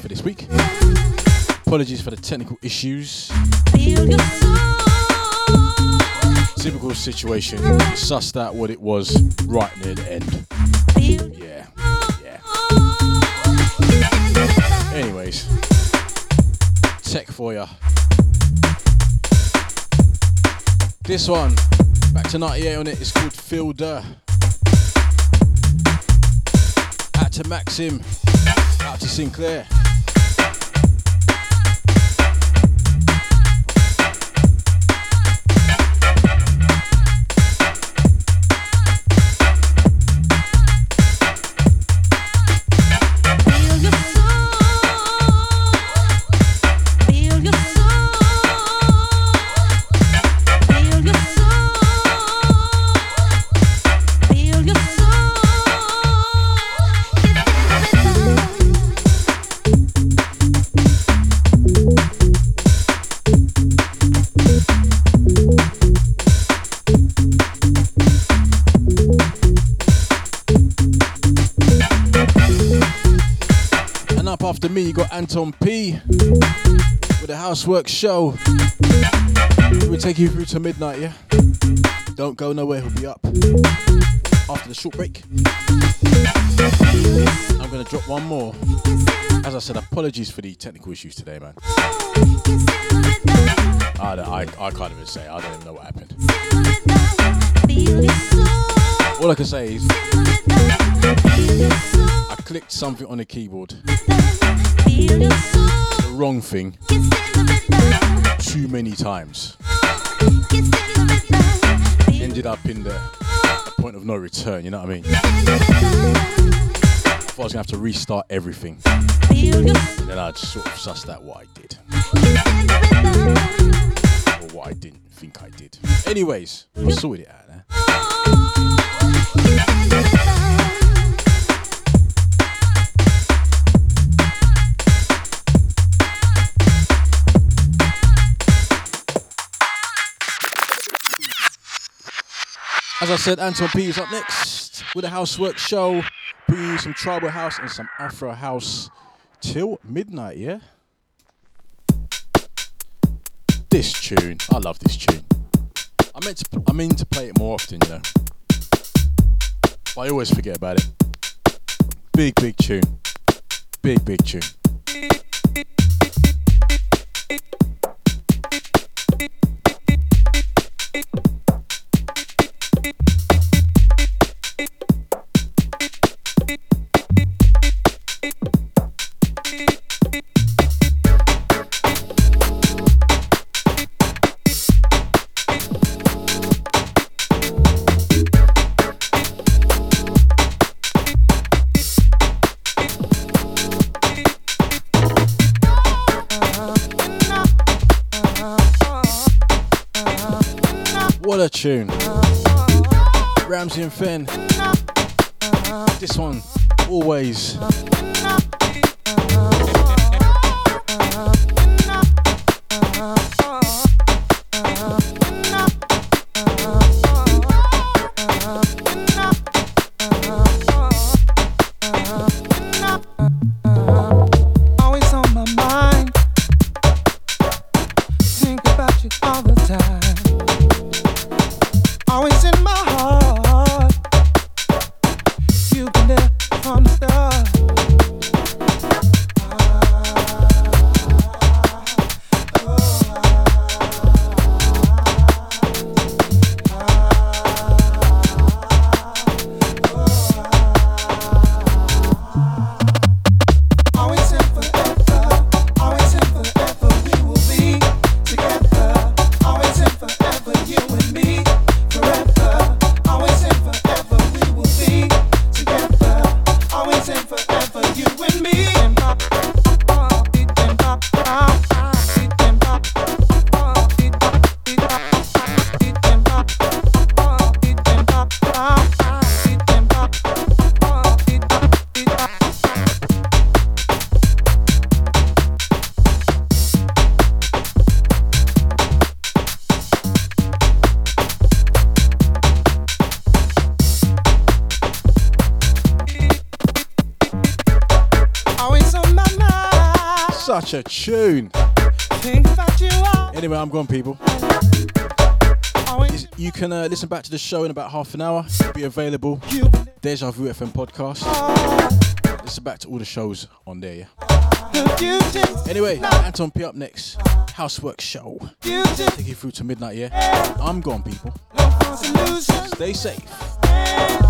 C: for this week. Apologies for the technical issues. Typical situation. Sussed out what it was right near the end. Yeah, yeah. Anyways, tech for ya. This one, back to 98 on it. It's called Fielder. Out to Maxim. Out to Sinclair. Anton P with the Housework Show. We'll take you through to midnight, yeah? Don't go nowhere, he'll be up after the short break. I'm gonna drop one more. As I said, apologies for the technical issues today, man. I, I, I can't even say, I don't even know what happened. All I can say is, I clicked something on the keyboard, the wrong thing, too many times. Ended up in the, point of no return, you know what I mean? If I was gonna have to restart everything, then I'd sort of sussed out what I did. Or what I didn't think I did. Anyways, we sorted it out now. As I said, Anton P is up next with a housework show, bringing you some tribal house and some Afro house till midnight. Yeah. This tune, I love this tune. I meant to, I mean to play it more often, you know. But I always forget about it. Big, big tune. Big, big tune. Tune. Ramsey and Fen. This one. Always a tune.
I: Think about you all.
C: Anyway, I'm gone, people. You can uh, listen back to the show in about half an hour. It'll be available. Deja Vu FM podcast. Listen back to all the shows on there, yeah? Anyway, Anton P up next. Housework show. Take you through to midnight, yeah? I'm gone, people. Stay safe.